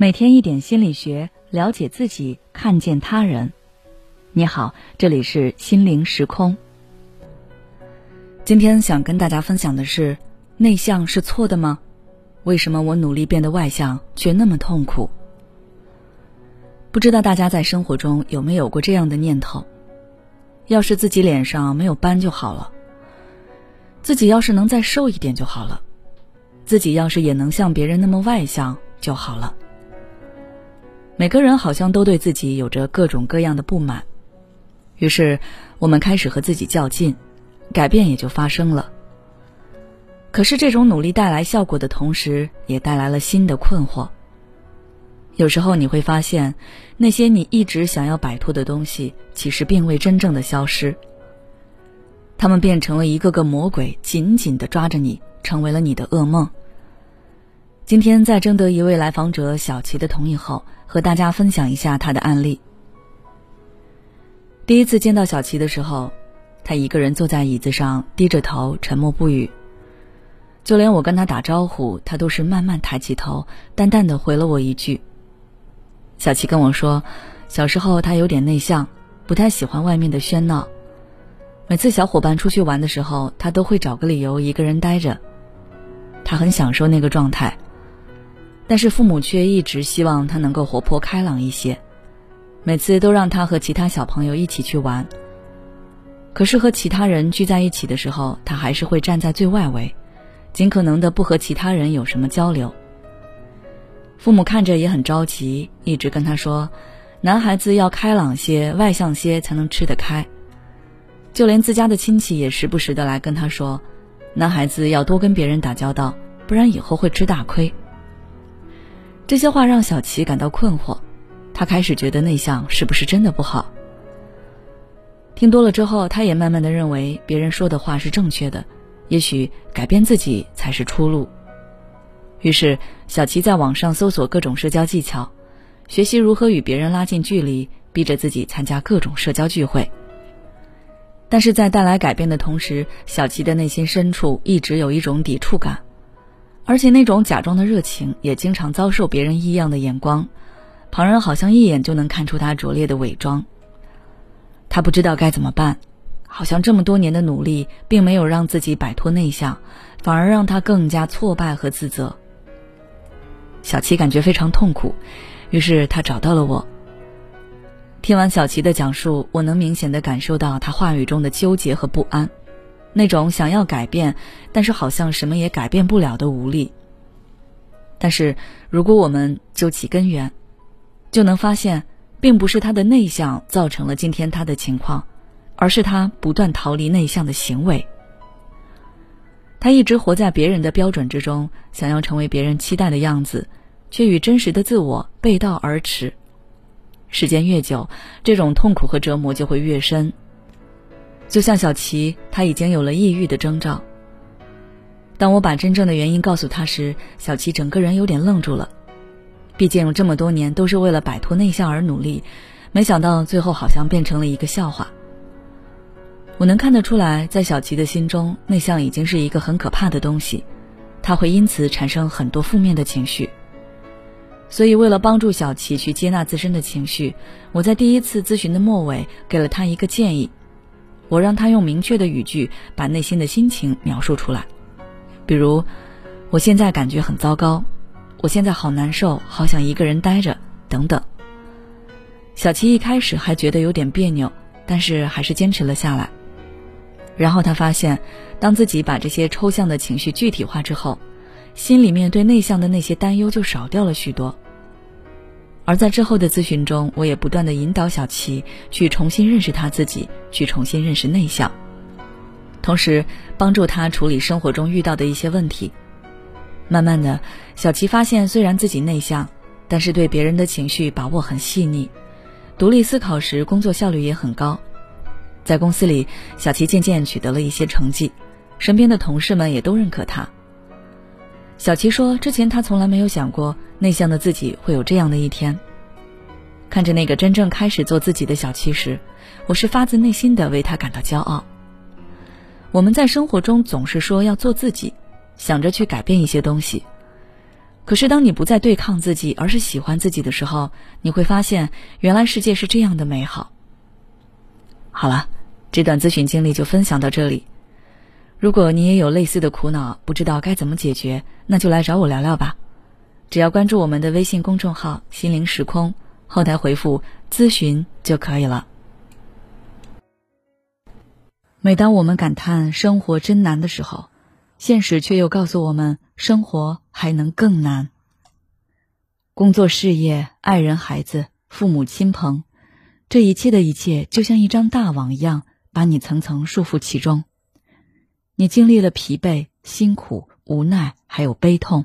每天一点心理学，了解自己，看见他人。你好，这里是心灵时空。今天想跟大家分享的是：内向是错的吗？为什么我努力变得外向，却那么痛苦？不知道大家在生活中有没有过这样的念头：要是自己脸上没有斑就好了；自己要是能再瘦一点就好了；自己要是也能像别人那么外向就好了。每个人好像都对自己有着各种各样的不满，于是我们开始和自己较劲，改变也就发生了。可是这种努力带来效果的同时，也带来了新的困惑。有时候你会发现，那些你一直想要摆脱的东西，其实并未真正的消失，他们变成了一个个魔鬼，紧紧的抓着你，成为了你的噩梦。今天在征得一位来访者小齐的同意后。和大家分享一下他的案例。第一次见到小齐的时候，他一个人坐在椅子上，低着头，沉默不语。就连我跟他打招呼，他都是慢慢抬起头，淡淡的回了我一句。小齐跟我说，小时候他有点内向，不太喜欢外面的喧闹。每次小伙伴出去玩的时候，他都会找个理由一个人待着。他很享受那个状态。但是父母却一直希望他能够活泼开朗一些，每次都让他和其他小朋友一起去玩。可是和其他人聚在一起的时候，他还是会站在最外围，尽可能的不和其他人有什么交流。父母看着也很着急，一直跟他说：“男孩子要开朗些、外向些才能吃得开。”就连自家的亲戚也时不时的来跟他说：“男孩子要多跟别人打交道，不然以后会吃大亏。”这些话让小琪感到困惑，他开始觉得内向是不是真的不好？听多了之后，他也慢慢的认为别人说的话是正确的，也许改变自己才是出路。于是，小琪在网上搜索各种社交技巧，学习如何与别人拉近距离，逼着自己参加各种社交聚会。但是在带来改变的同时，小琪的内心深处一直有一种抵触感。而且那种假装的热情也经常遭受别人异样的眼光，旁人好像一眼就能看出他拙劣的伪装。他不知道该怎么办，好像这么多年的努力并没有让自己摆脱内向，反而让他更加挫败和自责。小七感觉非常痛苦，于是他找到了我。听完小琪的讲述，我能明显的感受到他话语中的纠结和不安。那种想要改变，但是好像什么也改变不了的无力。但是，如果我们究其根源，就能发现，并不是他的内向造成了今天他的情况，而是他不断逃离内向的行为。他一直活在别人的标准之中，想要成为别人期待的样子，却与真实的自我背道而驰。时间越久，这种痛苦和折磨就会越深。就像小琪，他已经有了抑郁的征兆。当我把真正的原因告诉他时，小琪整个人有点愣住了。毕竟这么多年都是为了摆脱内向而努力，没想到最后好像变成了一个笑话。我能看得出来，在小琪的心中，内向已经是一个很可怕的东西，他会因此产生很多负面的情绪。所以，为了帮助小琪去接纳自身的情绪，我在第一次咨询的末尾给了他一个建议。我让他用明确的语句把内心的心情描述出来，比如，我现在感觉很糟糕，我现在好难受，好想一个人待着，等等。小琪一开始还觉得有点别扭，但是还是坚持了下来。然后他发现，当自己把这些抽象的情绪具体化之后，心里面对内向的那些担忧就少掉了许多。而在之后的咨询中，我也不断的引导小琪去重新认识他自己，去重新认识内向，同时帮助他处理生活中遇到的一些问题。慢慢的，小琪发现虽然自己内向，但是对别人的情绪把握很细腻，独立思考时工作效率也很高。在公司里，小琪渐渐取得了一些成绩，身边的同事们也都认可他。小琪说：“之前他从来没有想过内向的自己会有这样的一天。看着那个真正开始做自己的小七时，我是发自内心的为他感到骄傲。我们在生活中总是说要做自己，想着去改变一些东西，可是当你不再对抗自己，而是喜欢自己的时候，你会发现，原来世界是这样的美好。好了，这段咨询经历就分享到这里。如果你也有类似的苦恼，不知道该怎么解决，那就来找我聊聊吧。只要关注我们的微信公众号“心灵时空”，后台回复“咨询”就可以了。每当我们感叹生活真难的时候，现实却又告诉我们，生活还能更难。工作、事业、爱人、孩子、父母亲朋，这一切的一切，就像一张大网一样，把你层层束缚其中。你经历了疲惫、辛苦、无奈，还有悲痛。